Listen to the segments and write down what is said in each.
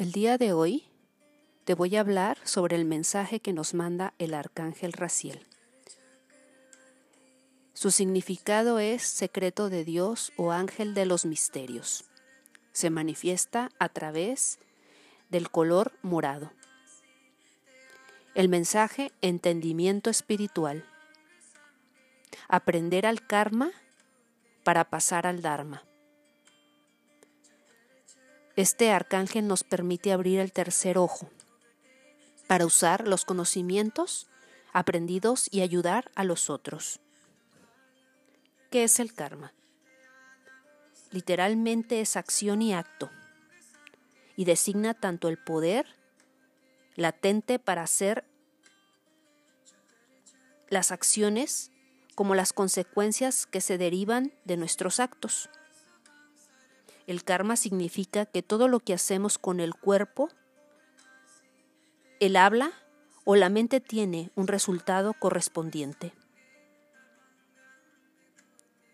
El día de hoy te voy a hablar sobre el mensaje que nos manda el arcángel Raciel. Su significado es secreto de Dios o ángel de los misterios. Se manifiesta a través del color morado. El mensaje entendimiento espiritual. Aprender al karma para pasar al dharma. Este arcángel nos permite abrir el tercer ojo para usar los conocimientos aprendidos y ayudar a los otros. ¿Qué es el karma? Literalmente es acción y acto y designa tanto el poder latente para hacer las acciones como las consecuencias que se derivan de nuestros actos. El karma significa que todo lo que hacemos con el cuerpo, el habla o la mente tiene un resultado correspondiente.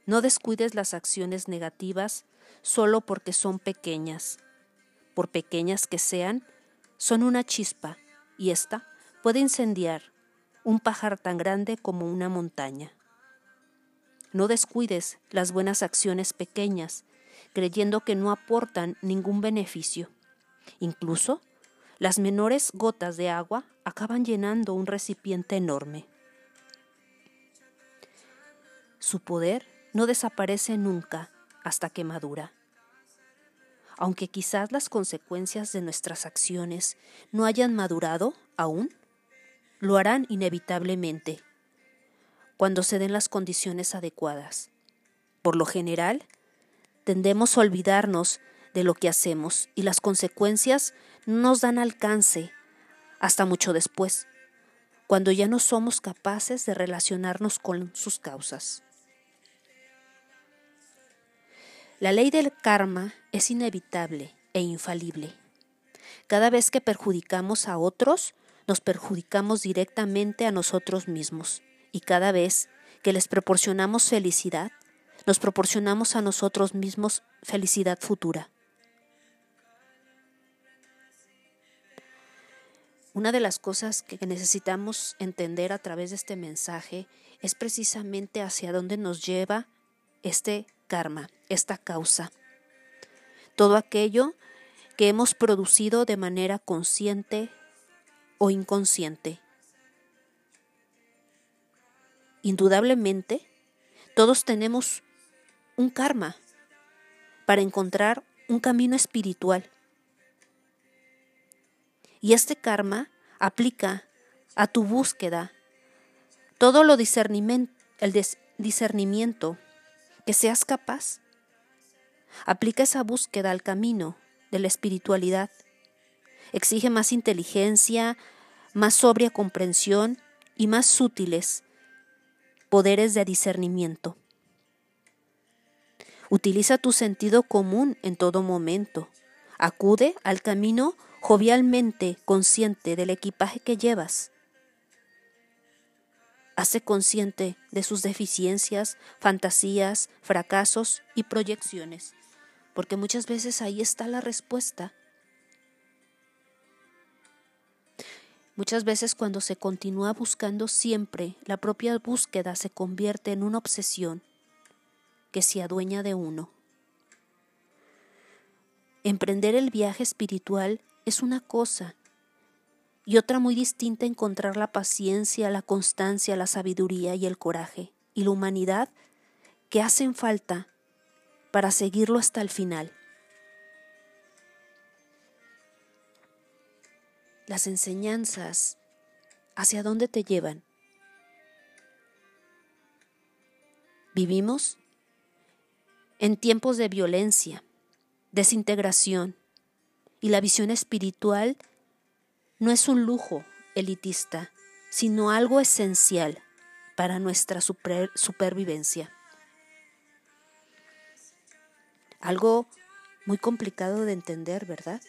No descuides las acciones negativas solo porque son pequeñas. Por pequeñas que sean, son una chispa y ésta puede incendiar un pajar tan grande como una montaña. No descuides las buenas acciones pequeñas creyendo que no aportan ningún beneficio. Incluso, las menores gotas de agua acaban llenando un recipiente enorme. Su poder no desaparece nunca hasta que madura. Aunque quizás las consecuencias de nuestras acciones no hayan madurado aún, lo harán inevitablemente cuando se den las condiciones adecuadas. Por lo general, tendemos a olvidarnos de lo que hacemos y las consecuencias nos dan alcance hasta mucho después, cuando ya no somos capaces de relacionarnos con sus causas. La ley del karma es inevitable e infalible. Cada vez que perjudicamos a otros, nos perjudicamos directamente a nosotros mismos y cada vez que les proporcionamos felicidad, nos proporcionamos a nosotros mismos felicidad futura. Una de las cosas que necesitamos entender a través de este mensaje es precisamente hacia dónde nos lleva este karma, esta causa. Todo aquello que hemos producido de manera consciente o inconsciente. Indudablemente, todos tenemos un karma para encontrar un camino espiritual. Y este karma aplica a tu búsqueda todo lo discernimiento, el discernimiento que seas capaz. Aplica esa búsqueda al camino de la espiritualidad. Exige más inteligencia, más sobria comprensión y más sutiles poderes de discernimiento. Utiliza tu sentido común en todo momento. Acude al camino jovialmente consciente del equipaje que llevas. Hace consciente de sus deficiencias, fantasías, fracasos y proyecciones, porque muchas veces ahí está la respuesta. Muchas veces cuando se continúa buscando siempre, la propia búsqueda se convierte en una obsesión que se adueña de uno. Emprender el viaje espiritual es una cosa y otra muy distinta encontrar la paciencia, la constancia, la sabiduría y el coraje y la humanidad que hacen falta para seguirlo hasta el final. Las enseñanzas, ¿hacia dónde te llevan? Vivimos en tiempos de violencia, desintegración, y la visión espiritual no es un lujo elitista, sino algo esencial para nuestra supervivencia. Algo muy complicado de entender, ¿verdad?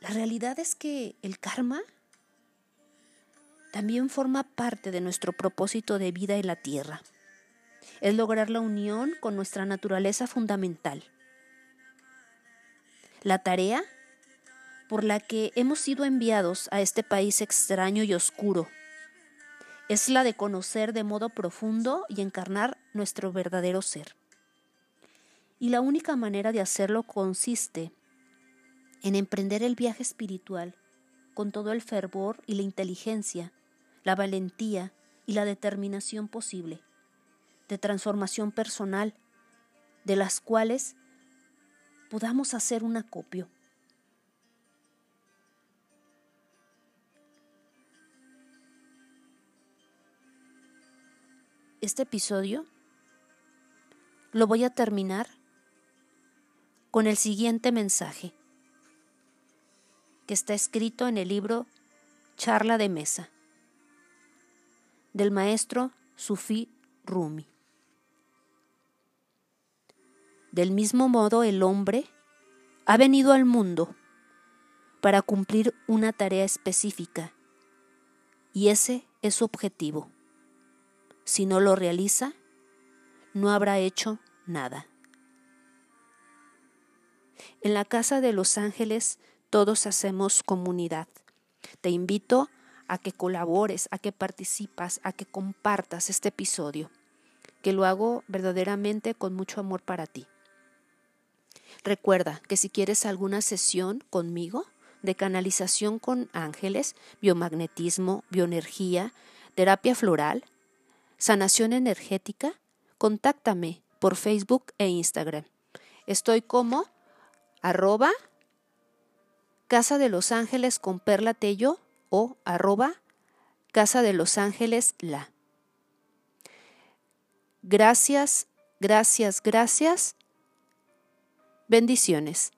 la realidad es que el karma también forma parte de nuestro propósito de vida en la tierra. es lograr la unión con nuestra naturaleza fundamental. La tarea por la que hemos sido enviados a este país extraño y oscuro es la de conocer de modo profundo y encarnar nuestro verdadero ser. Y la única manera de hacerlo consiste en emprender el viaje espiritual con todo el fervor y la inteligencia, la valentía y la determinación posible, de transformación personal, de las cuales podamos hacer un acopio. Este episodio lo voy a terminar con el siguiente mensaje que está escrito en el libro Charla de Mesa del maestro Sufi Rumi. Del mismo modo, el hombre ha venido al mundo para cumplir una tarea específica y ese es su objetivo. Si no lo realiza, no habrá hecho nada. En la Casa de los Ángeles todos hacemos comunidad. Te invito a que colabores, a que participas, a que compartas este episodio, que lo hago verdaderamente con mucho amor para ti. Recuerda que si quieres alguna sesión conmigo de canalización con ángeles, biomagnetismo, bioenergía, terapia floral, sanación energética, contáctame por Facebook e Instagram. Estoy como arroba Casa de los Ángeles con Perla Tello o arroba Casa de los Ángeles La. Gracias, gracias, gracias. Bendiciones.